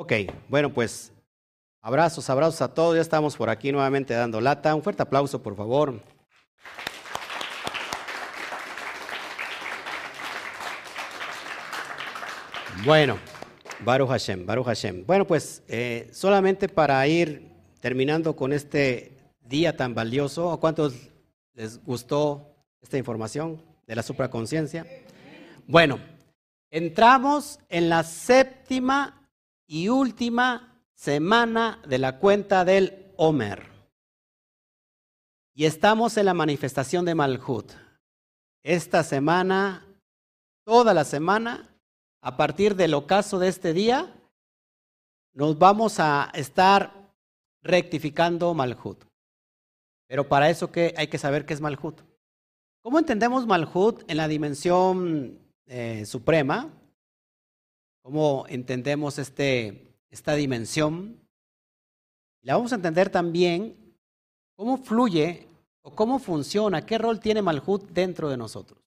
Ok, bueno, pues abrazos, abrazos a todos. Ya estamos por aquí nuevamente dando lata. Un fuerte aplauso, por favor. Bueno, Baruch Hashem, Baruch Hashem. Bueno, pues eh, solamente para ir terminando con este día tan valioso, ¿a cuántos les gustó esta información de la supraconciencia? Bueno, entramos en la séptima y última semana de la cuenta del Homer. Y estamos en la manifestación de Malhut. Esta semana, toda la semana, a partir del ocaso de este día, nos vamos a estar rectificando Malhut. Pero para eso que hay que saber qué es Malhut. ¿Cómo entendemos Malhut en la dimensión eh, suprema? ¿Cómo entendemos este, esta dimensión? La vamos a entender también cómo fluye o cómo funciona, qué rol tiene Malhut dentro de nosotros.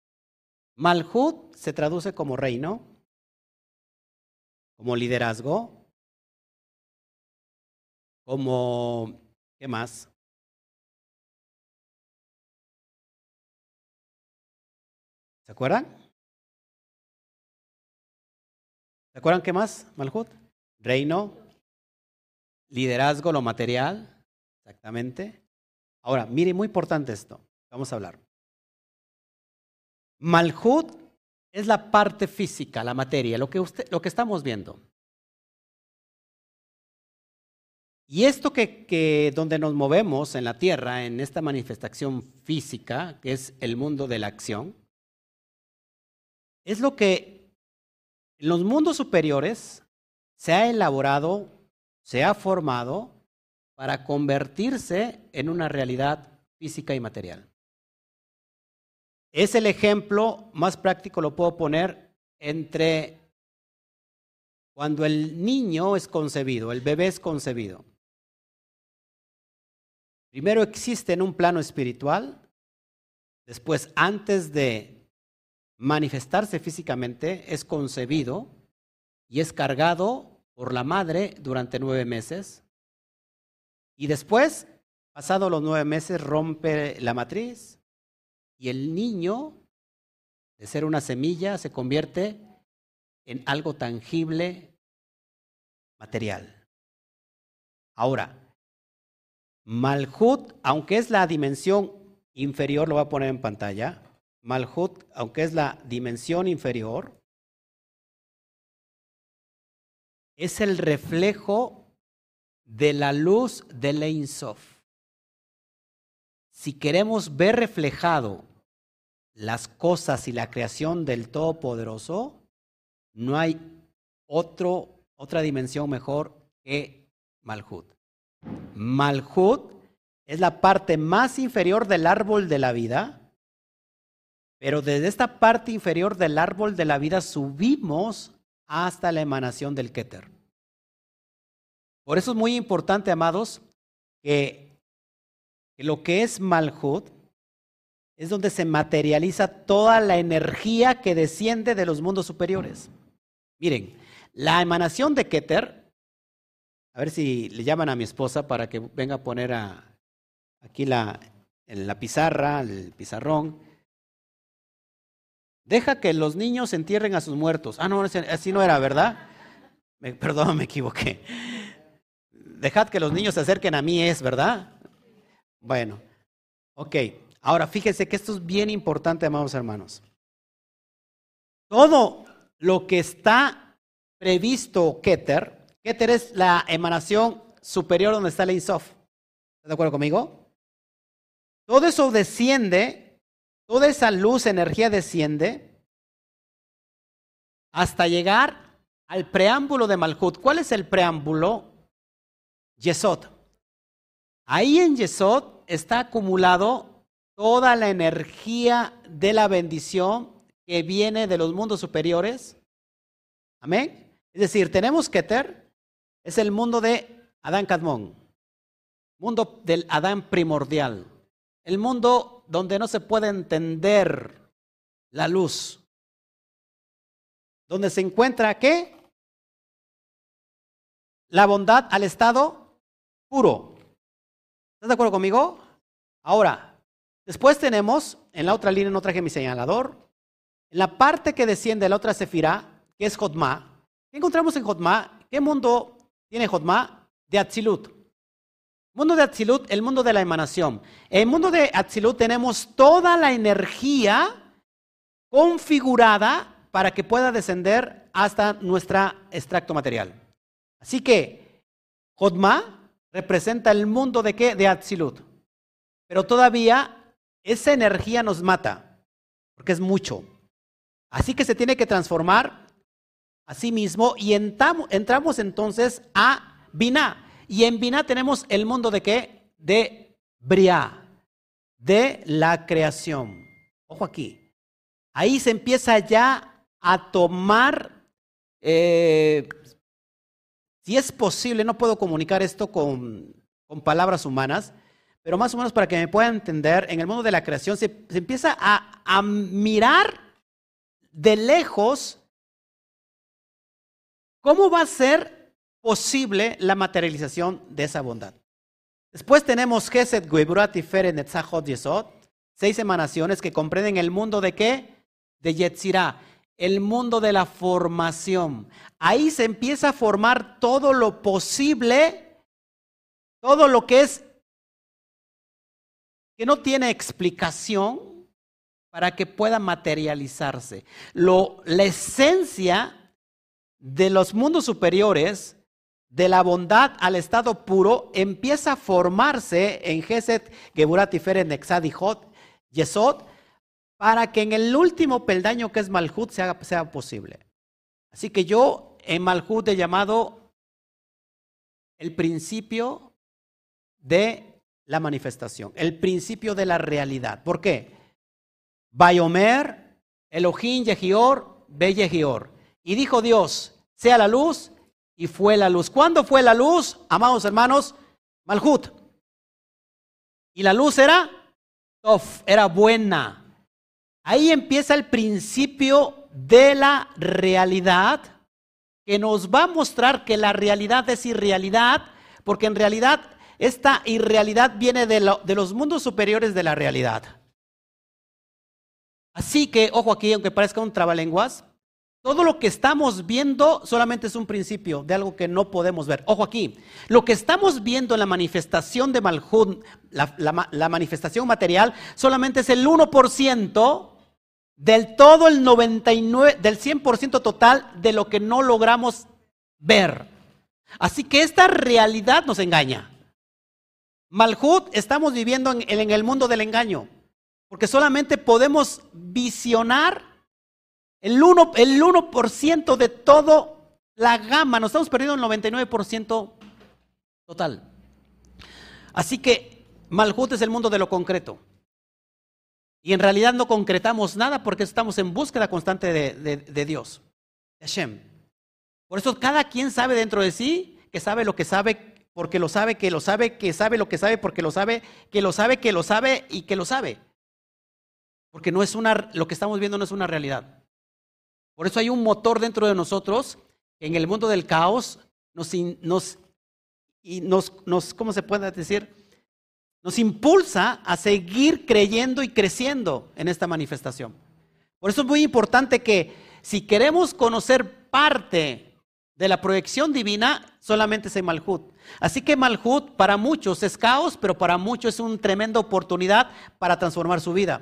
Malhut se traduce como reino, como liderazgo, como, ¿qué más? ¿Se acuerdan? ¿Se acuerdan qué más, Malhut? Reino, liderazgo, lo material, exactamente. Ahora, mire, muy importante esto, vamos a hablar. Malhut es la parte física, la materia, lo que, usted, lo que estamos viendo. Y esto que, que, donde nos movemos en la tierra, en esta manifestación física, que es el mundo de la acción, es lo que en los mundos superiores se ha elaborado, se ha formado para convertirse en una realidad física y material. Es el ejemplo más práctico, lo puedo poner entre cuando el niño es concebido, el bebé es concebido. Primero existe en un plano espiritual, después antes de manifestarse físicamente es concebido y es cargado por la madre durante nueve meses. Y después, pasado los nueve meses, rompe la matriz, y el niño, de ser una semilla, se convierte en algo tangible, material. Ahora, Malhut, aunque es la dimensión inferior, lo voy a poner en pantalla, Malhut, aunque es la dimensión inferior, es el reflejo de la luz de Ein Sof. Si queremos ver reflejado las cosas y la creación del Todopoderoso, no hay otro, otra dimensión mejor que Malhut. Malhut es la parte más inferior del árbol de la vida, pero desde esta parte inferior del árbol de la vida subimos hasta la emanación del Keter. Por eso es muy importante, amados, que, lo que es Malhut es donde se materializa toda la energía que desciende de los mundos superiores. Miren, la emanación de Keter, a ver si le llaman a mi esposa para que venga a poner aquí la, en la pizarra, el pizarrón. Deja que los niños entierren a sus muertos. Ah, no, así no era, ¿verdad? perdón, me equivoqué. Dejad que los niños se acerquen a mí, es, ¿verdad? Bueno, ok. Ahora, fíjense que esto es bien importante, amados hermanos. Todo lo que está previsto Keter, Keter es la emanación superior donde está el Insof. ¿Estás de acuerdo conmigo? Todo eso desciende, toda esa luz, energía desciende hasta llegar al preámbulo de Malhut. ¿Cuál es el preámbulo? Yesod. Ahí en Yesod está acumulado toda la energía de la bendición que viene de los mundos superiores. Amén. Es decir, tenemos Keter, es el mundo de Adán Cadmón, mundo del Adán primordial, el mundo donde no se puede entender la luz, donde se encuentra qué? la bondad al estado puro. ¿Estás de acuerdo conmigo? Ahora, después tenemos, en la otra línea no traje mi señalador, en la parte que desciende de la otra sefirá, que es Jotma. ¿Qué encontramos en Jotma? ¿Qué mundo tiene Jotma? De Atzilut. Mundo de Atzilut, el mundo de la emanación. En el mundo de Atzilut tenemos toda la energía configurada para que pueda descender hasta nuestro extracto material. Así que Jotma representa el mundo de qué? De Atzilut. Pero todavía esa energía nos mata, porque es mucho. Así que se tiene que transformar a sí mismo y entramos, entonces a Binah. Y en Binah tenemos el mundo de qué? De Briah, de la creación. Ojo aquí. Ahí se empieza ya a tomar, eh, si es posible, no puedo comunicar esto con, palabras humanas, pero más o menos para que me puedan entender, en el mundo de la creación se, empieza a, a mirar de lejos cómo va a ser posible la materialización de esa bondad. Después tenemos Geset, Gueburat, Tiferet, Netzachot, Yesod, seis emanaciones que comprenden el mundo de qué? De Yetzirah el mundo de la formación. Ahí se empieza a formar todo lo posible, todo lo que es, que no tiene explicación para que pueda materializarse. Lo, la esencia de los mundos superiores, de la bondad al estado puro, empieza a formarse en Geset, Geburat, Tiferet, Nexad y Yesod, para que en el último peldaño que es Malhut sea, sea posible. Así que yo en Malhut he llamado el principio de la manifestación, el principio de la realidad. ¿Por qué? Bayomer, Elohim, Yehior, Be Yehior. Y dijo Dios, sea la luz, y fue la luz. ¿Cuándo fue la luz, amados hermanos? Malhut. Y la luz era Tof, era buena. Ahí empieza el principio de la realidad que nos va a mostrar que la realidad es irrealidad, porque en realidad esta irrealidad viene de, los mundos superiores de la realidad. Así que, ojo aquí, aunque parezca un trabalenguas, todo lo que estamos viendo solamente es un principio de algo que no podemos ver. Ojo aquí, lo que estamos viendo en la manifestación de Malhud, la, manifestación material, solamente es el 1% del todo el 99, del 100% total de lo que no logramos ver. Así que esta realidad nos engaña. Malhut estamos viviendo en, en el mundo del engaño, porque solamente podemos visionar el 1%, el 1 de todo la gama, nos estamos perdiendo el 99% total. Así que Malhut es el mundo de lo concreto. Y en realidad no concretamos nada porque estamos en búsqueda constante de, Dios. Por eso cada quien sabe dentro de sí que sabe lo que sabe, porque lo sabe, que lo sabe, que sabe lo que sabe, porque lo sabe, que lo sabe, que lo sabe y que lo sabe. Porque no es una, lo que estamos viendo no es una realidad. Por eso hay un motor dentro de nosotros que en el mundo del caos nos, nos, y nos, nos ¿cómo se puede decir? nos impulsa a seguir creyendo y creciendo en esta manifestación. Por eso es muy importante que si queremos conocer parte de la proyección divina, solamente es en Malhut. Así que Malhut para muchos es caos, pero para muchos es una tremenda oportunidad para transformar su vida.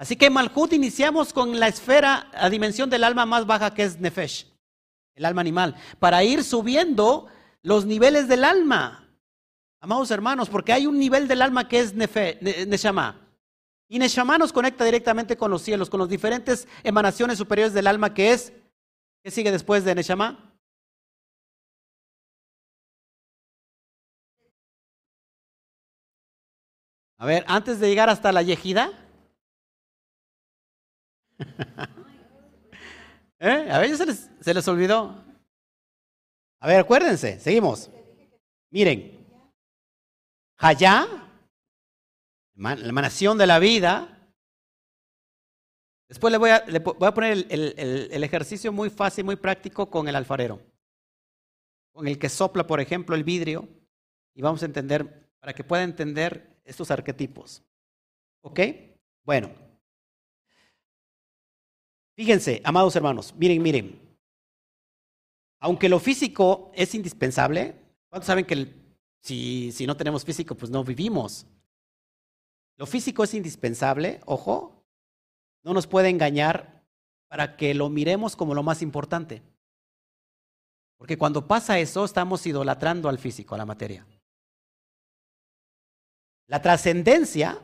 Así que Malhut iniciamos con la esfera, la dimensión del alma más baja que es Nefesh, el alma animal, para ir subiendo los niveles del alma. Amados hermanos, porque hay un nivel del alma que es nefe, Neshama. Y Neshama nos conecta directamente con los cielos, con las diferentes emanaciones superiores del alma que es. ¿Qué sigue después de Neshama? A ver, antes de llegar hasta la Yejida. ¿Eh? A ver, se les, se les olvidó. A ver, acuérdense, seguimos. Miren, Allá, la emanación de la vida. Después le voy a, voy a poner el, ejercicio muy fácil, muy práctico con el alfarero. con el que sopla, por ejemplo, el vidrio, y vamos a entender, para que pueda entender estos arquetipos. ¿Ok? Bueno. Fíjense, amados hermanos, miren, miren. Aunque lo físico es indispensable, ¿cuántos saben que si, si no tenemos físico, pues no vivimos? Lo físico es indispensable, ojo, no nos puede engañar para que lo miremos como lo más importante. Porque cuando pasa eso, estamos idolatrando al físico, a la materia. La trascendencia,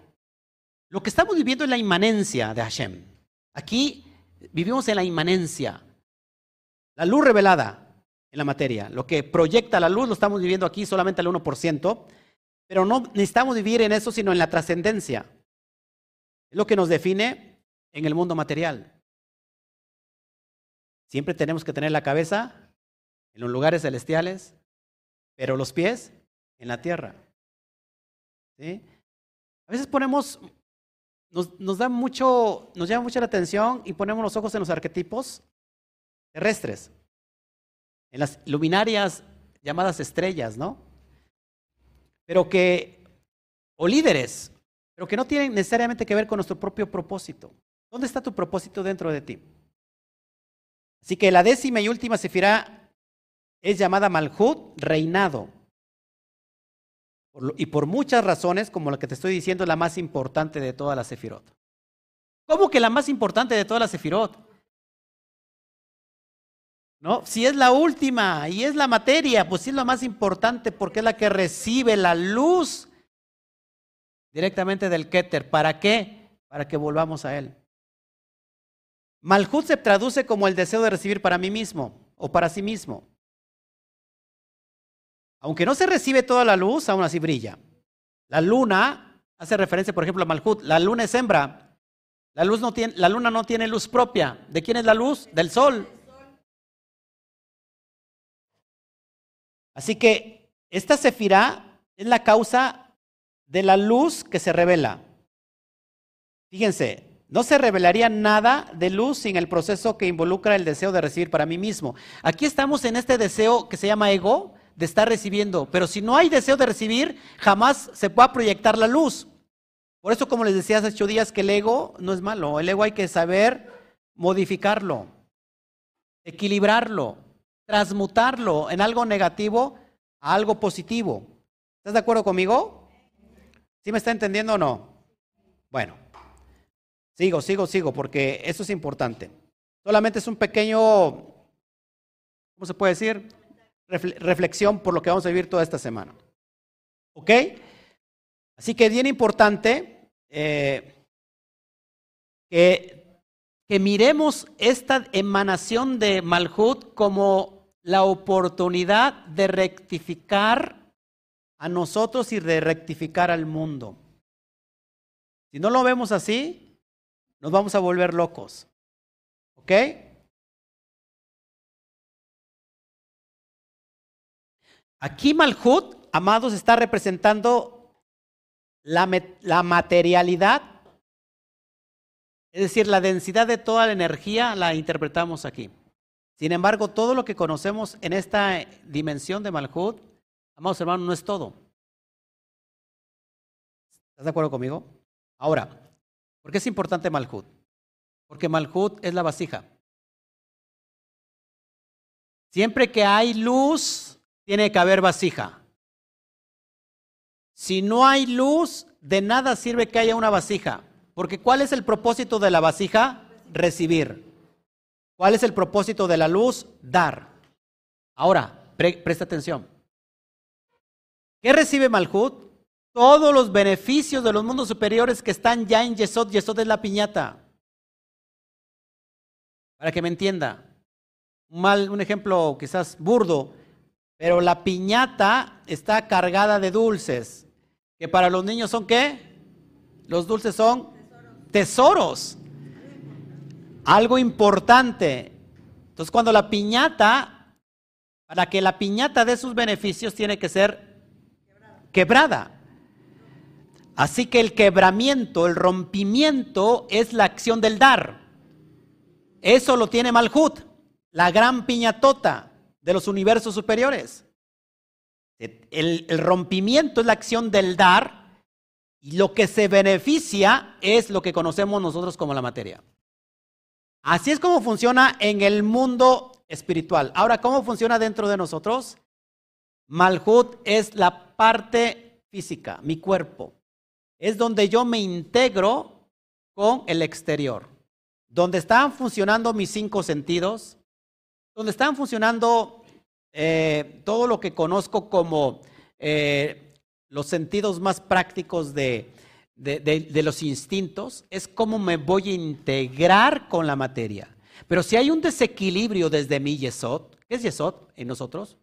lo que estamos viviendo es la inmanencia de Hashem. Aquí vivimos en la inmanencia. La luz revelada en la materia. Lo que proyecta la luz lo estamos viviendo aquí solamente al 1%, pero no necesitamos vivir en eso, sino en la trascendencia. Es lo que nos define en el mundo material. Siempre tenemos que tener la cabeza en los lugares celestiales, pero los pies en la tierra. A veces ponemos, nos, nos, da mucho, nos llama mucho la atención y ponemos los ojos en los arquetipos terrestres, en las luminarias llamadas estrellas, ¿no? Pero que, o líderes, pero que no tienen necesariamente que ver con nuestro propio propósito. ¿Dónde está tu propósito dentro de ti? Así que la décima y última sefirá es llamada Malhut, reinado. Y por muchas razones, como la que te estoy diciendo, es la más importante de todas las sefirot. ¿Cómo que la más importante de todas las sefirot? ¿No? Si es la última y es la materia, pues sí es la más importante porque es la que recibe la luz directamente del Keter. ¿Para qué? Para que volvamos a él. Malhut se traduce como el deseo de recibir para mí mismo o para sí mismo. Aunque no se recibe toda la luz, aún así brilla. La luna hace referencia, por ejemplo, a Malhut. La luna es hembra. La, luz no tiene, luna no tiene luz propia. ¿De quién es la luz? Del sol. Así que esta sefirá es la causa de la luz que se revela. Fíjense, no se revelaría nada de luz sin el proceso que involucra el deseo de recibir para mí mismo. Aquí estamos en este deseo que se llama ego, de estar recibiendo. Pero si no hay deseo de recibir, jamás se pueda proyectar la luz. Por eso, como les decía hace ocho días, que el ego no es malo. El ego hay que saber modificarlo, equilibrarlo, transmutarlo en algo negativo a algo positivo. ¿Estás de acuerdo conmigo? ¿Sí me está entendiendo o no? Bueno, sigo, sigo, sigo, porque eso es importante. Solamente es un pequeño, ¿cómo se puede decir? Reflexión por lo que vamos a vivir toda esta semana. ¿Ok? Así que es bien importante eh, que, que miremos esta emanación de Malhut como la oportunidad de rectificar a nosotros y de rectificar al mundo. Si no lo vemos así, nos vamos a volver locos. ¿Ok? Aquí Malhut, amados, está representando la, materialidad, es decir, la densidad de toda la energía la interpretamos aquí. Sin embargo, todo lo que conocemos en esta dimensión de Malhut, amados hermanos, no es todo. ¿Estás de acuerdo conmigo? Ahora, ¿por qué es importante Malhut? Porque Malhut es la vasija. Siempre que hay luz, tiene que haber vasija. Si no hay luz, de nada sirve que haya una vasija. Porque ¿cuál es el propósito de la vasija? Recibir. ¿Cuál es el propósito de la luz? Dar. Ahora, presta atención. ¿Qué recibe Malhut? Todos los beneficios de los mundos superiores que están ya en Yesod. Yesod es la piñata. Para que me entienda. Mal, un ejemplo quizás burdo. Pero la piñata está cargada de dulces. ¿Que para los niños son qué? Los dulces son tesoros. Algo importante. Entonces cuando la piñata, para que la piñata dé sus beneficios, tiene que ser quebrada. Así que el quebramiento, el rompimiento es la acción del dar. Eso lo tiene Malhut, la gran piñatota de los universos superiores. El, rompimiento es la acción del dar y lo que se beneficia es lo que conocemos nosotros como la materia. Así es como funciona en el mundo espiritual. Ahora, ¿cómo funciona dentro de nosotros? Malhut es la parte física, mi cuerpo. Es donde yo me integro con el exterior. Donde están funcionando mis cinco sentidos, donde están funcionando eh, todo lo que conozco como eh, los sentidos más prácticos de, los instintos, es cómo me voy a integrar con la materia. Pero si hay un desequilibrio desde mi yesod, ¿qué es yesod en nosotros?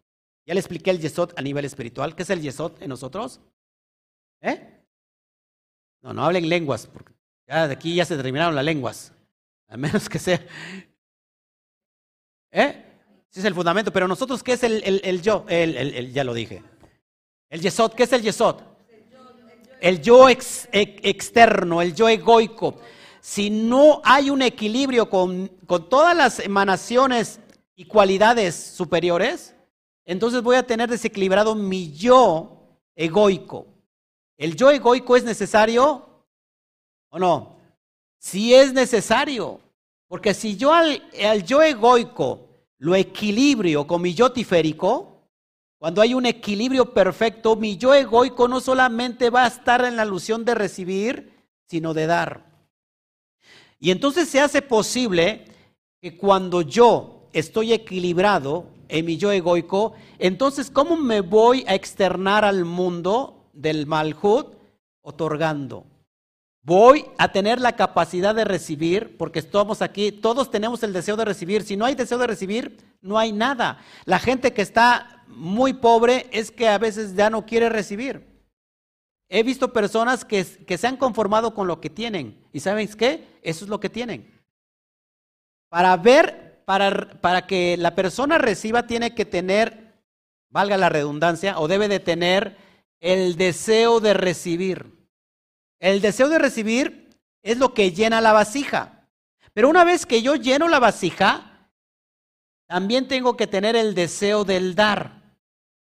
Ya le expliqué el yesod a nivel espiritual. ¿Qué es el yesod en nosotros? ¿Eh? No, no hablen lenguas, porque ya de aquí ya se terminaron las lenguas. A menos que sea. ¿Eh? Ese es el fundamento. Pero nosotros, ¿qué es el, el, yo? El, ya lo dije. El yesod, ¿qué es el yesod? El yo externo, el yo egoico. Si no hay un equilibrio con, con todas las emanaciones y cualidades superiores, entonces voy a tener desequilibrado mi yo egoico. ¿El yo egoico es necesario o no? Si es necesario, porque si yo al, yo egoico lo equilibrio con mi yo tiférico, cuando hay un equilibrio perfecto, mi yo egoico no solamente va a estar en la alusión de recibir, sino de dar. Y entonces se hace posible que cuando yo estoy equilibrado en mi yo egoico, entonces ¿cómo me voy a externar al mundo? del Malhut otorgando. Voy a tener la capacidad de recibir, porque estamos aquí, todos tenemos el deseo de recibir. Si no hay deseo de recibir, no hay nada. La gente que está muy pobre es que a veces ya no quiere recibir. He visto personas que, que se han conformado con lo que tienen. ¿Y sabéis qué? Eso es lo que tienen. Para ver, para, para que la persona reciba, tiene que tener, valga la redundancia, o debe de tener el deseo de recibir. El deseo de recibir es lo que llena la vasija. Pero una vez que yo lleno la vasija, también tengo que tener el deseo del dar.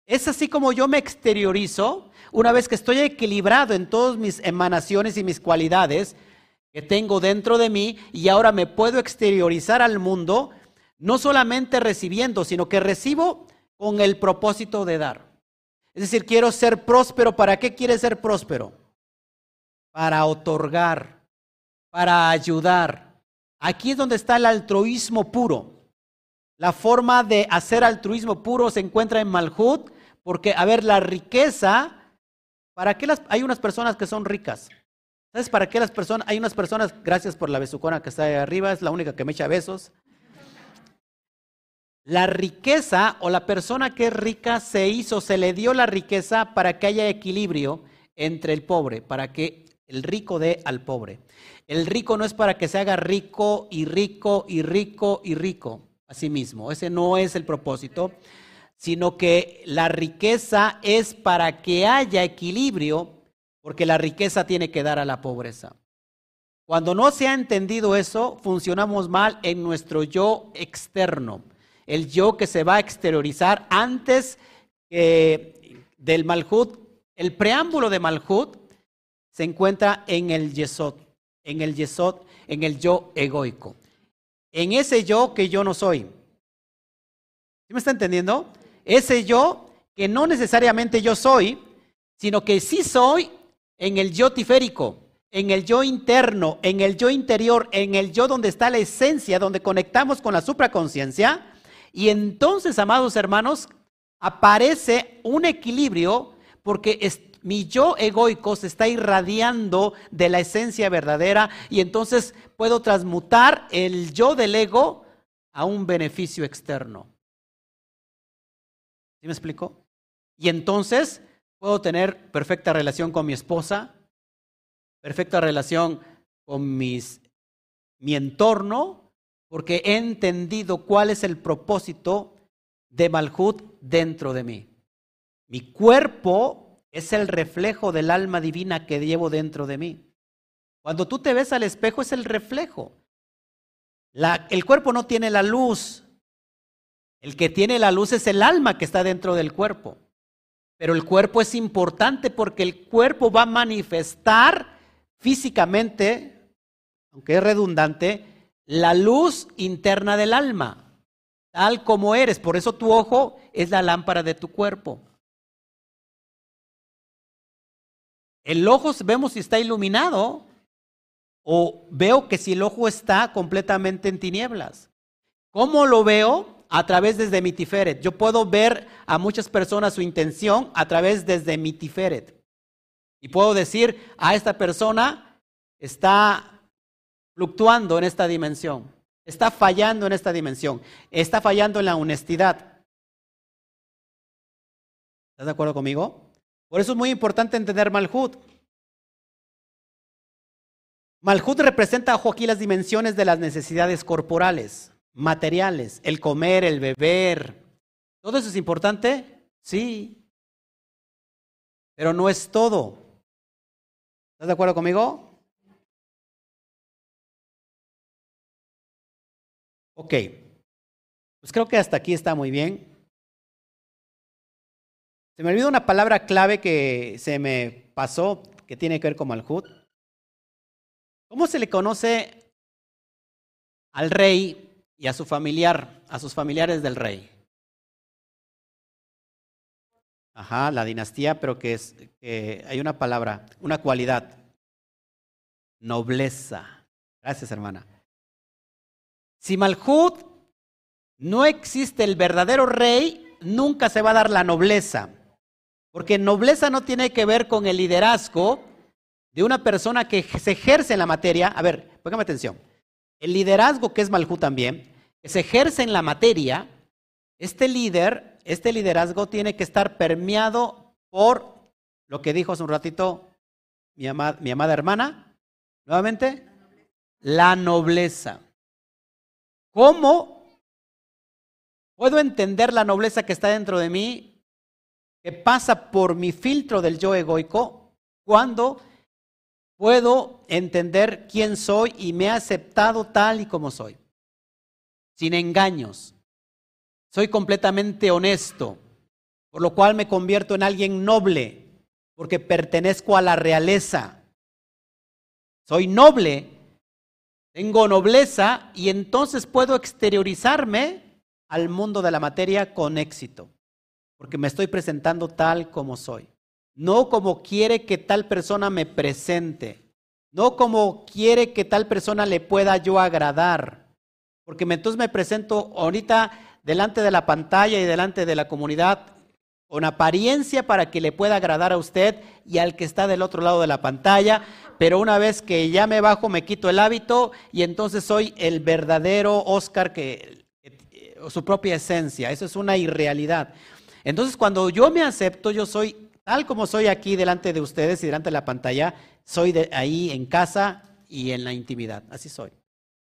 Es así como yo me exteriorizo una vez que estoy equilibrado en todas mis emanaciones y mis cualidades que tengo dentro de mí y ahora me puedo exteriorizar al mundo, no solamente recibiendo, sino que recibo con el propósito de dar. Es decir, quiero ser próspero. ¿Para qué quiere ser próspero? Para otorgar, para ayudar. Aquí es donde está el altruismo puro. La forma de hacer altruismo puro se encuentra en Malhut, porque, a ver, la riqueza, ¿para qué las, hay unas personas que son ricas? ¿Sabes para qué las personas? Hay unas personas, gracias por la besucona que está ahí arriba, es la única que me echa besos. La riqueza o la persona que es rica se hizo, se le dio la riqueza para que haya equilibrio entre el pobre, para que el rico dé al pobre. El rico no es para que se haga rico y rico y rico y rico a sí mismo. Ese no es el propósito, sino que la riqueza es para que haya equilibrio, porque la riqueza tiene que dar a la pobreza. Cuando no se ha entendido eso, funcionamos mal en nuestro yo externo el yo que se va a exteriorizar antes del Malhut. El preámbulo de Malhut se encuentra en el Yesod, en el Yesod, en el yo egoico. En ese yo que yo no soy. ¿Sí me está entendiendo? Ese yo que no necesariamente yo soy, sino que sí soy en el yo tiférico, en el yo interno, en el yo interior, en el yo donde está la esencia, donde conectamos con la supraconciencia, y entonces, amados hermanos, aparece un equilibrio porque mi yo egoico se está irradiando de la esencia verdadera y entonces puedo transmutar el yo del ego a un beneficio externo. ¿Sí me explico? Y entonces puedo tener perfecta relación con mi esposa, perfecta relación con mis, mi entorno, porque he entendido cuál es el propósito de Malhut dentro de mí. Mi cuerpo es el reflejo del alma divina que llevo dentro de mí. Cuando tú te ves al espejo es el reflejo. el cuerpo no tiene la luz. El que tiene la luz es el alma que está dentro del cuerpo. Pero el cuerpo es importante porque el cuerpo va a manifestar físicamente, aunque es redundante, la luz interna del alma, tal como eres. Por eso tu ojo es la lámpara de tu cuerpo. El ojo vemos si está iluminado o veo que si el ojo está completamente en tinieblas. ¿Cómo lo veo? A través desde mi tiferet. Yo puedo ver a muchas personas su intención a través desde mi tiferet. Y puedo decir, a esta persona está fluctuando en esta dimensión, está fallando en esta dimensión, está fallando en la honestidad. ¿Estás de acuerdo conmigo? Por eso es muy importante entender Malhut. Malhut representa, ojo aquí, las dimensiones de las necesidades corporales, materiales, el comer, el beber. ¿Todo eso es importante? Sí. Pero no es todo. ¿Estás de acuerdo conmigo? Ok. Pues creo que hasta aquí está muy bien. Se me olvidó una palabra clave que se me pasó, que tiene que ver con Malhut. ¿Cómo se le conoce al rey y a su familiar, a sus familiares del rey? Ajá, la dinastía, pero que es, que hay una palabra, una cualidad. Nobleza. Gracias, hermana. Si Malhut no existe el verdadero rey, nunca se va a dar la nobleza. Porque nobleza no tiene que ver con el liderazgo, de una persona que se ejerce en la materia, a ver, póngame atención, el liderazgo que es Malhú también, que se ejerce en la materia, este líder, este liderazgo tiene que estar permeado por lo que dijo hace un ratito mi, mi amada hermana, nuevamente, la nobleza. ¿Cómo puedo entender la nobleza que está dentro de mí, que pasa por mi filtro del yo egoico, cuando puedo entender quién soy y me ha aceptado tal y como soy, sin engaños. Soy completamente honesto, por lo cual me convierto en alguien noble, porque pertenezco a la realeza. Soy noble, tengo nobleza y entonces puedo exteriorizarme al mundo de la materia con éxito, porque me estoy presentando tal como soy. No como quiere que tal persona me presente, no como quiere que tal persona le pueda yo agradar, porque entonces me presento ahorita delante de la pantalla y delante de la comunidad con apariencia para que le pueda agradar a usted y al que está del otro lado de la pantalla, pero una vez que ya me bajo me quito el hábito y entonces soy el verdadero Oscar que su propia esencia, eso es una irrealidad. Entonces cuando yo me acepto, yo soy Tal como soy aquí delante de ustedes y delante de la pantalla, soy de ahí en casa y en la intimidad. Así soy.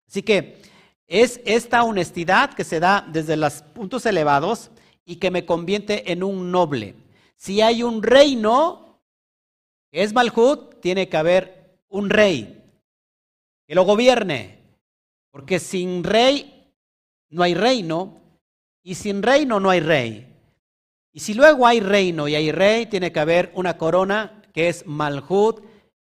Así que es esta honestidad que se da desde los puntos elevados y que me convierte en un noble. Si hay un reino que es Malhut, tiene que haber un rey que lo gobierne. Porque sin rey no hay reino y sin reino no hay rey. Y si luego hay reino y hay rey, tiene que haber una corona que es Malhut,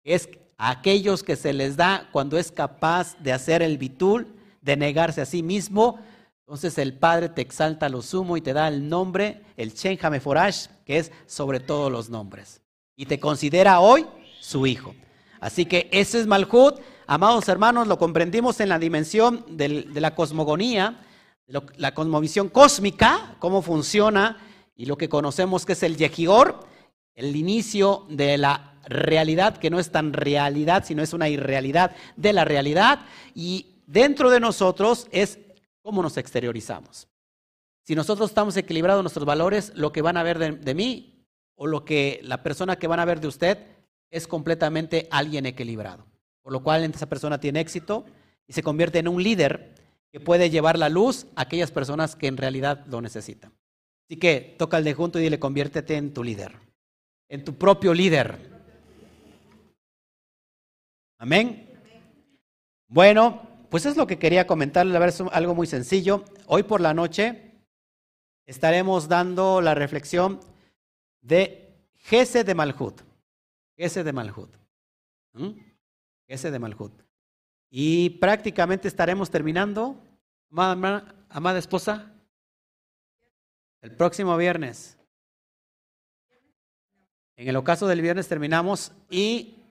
que es aquellos que se les da cuando es capaz de hacer el bitul, de negarse a sí mismo. Entonces el Padre te exalta lo sumo y te da el nombre, el Shen Hameforash, que es sobre todos los nombres. Y te considera hoy su hijo. Así que ese es Malhut. Amados hermanos, lo comprendimos en la dimensión de la cosmogonía, la cosmovisión cósmica, cómo funciona y lo que conocemos que es el Yehior, el inicio de la realidad, que no es tan realidad, sino es una irrealidad de la realidad, y dentro de nosotros es cómo nos exteriorizamos. Si nosotros estamos equilibrados en nuestros valores, lo que van a ver de, de mí o lo que la persona que van a ver de usted es completamente alguien equilibrado. Por lo cual esa persona tiene éxito y se convierte en un líder que puede llevar la luz a aquellas personas que en realidad lo necesitan. Así que toca el de junto y dile, conviértete en tu líder, en tu propio líder. Amén. Bueno, pues es lo que quería comentarles, a ver, es algo muy sencillo. Hoy por la noche estaremos dando la reflexión de Gese de Malhut. Gese de Malhut. ¿Mm? Gese de Malhut. Y prácticamente estaremos terminando, amada, amada esposa, el próximo viernes. En el ocaso del viernes terminamos y,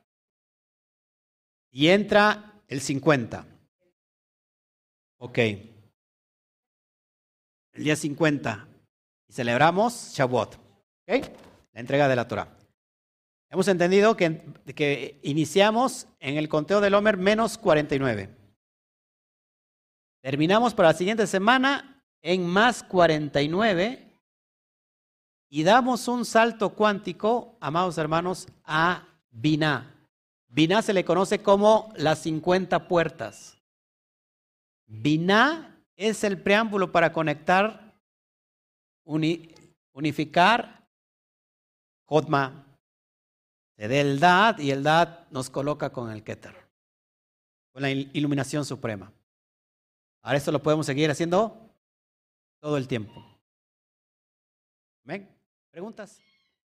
y entra el 50. Ok. El día 50. Y celebramos Shavuot. ¿Ok? La entrega de la Torah. Hemos entendido que, que iniciamos en el conteo del Homer menos 49. Terminamos para la siguiente semana en más 49 y damos un salto cuántico, amados hermanos, a Binah. Binah se le conoce como las 50 puertas. Binah es el preámbulo para conectar, unificar Jotma. Se da el Dad y el Dad nos coloca con el Keter, con la iluminación suprema. Ahora esto lo podemos seguir haciendo todo el tiempo. ¿Ven? ¿Preguntas?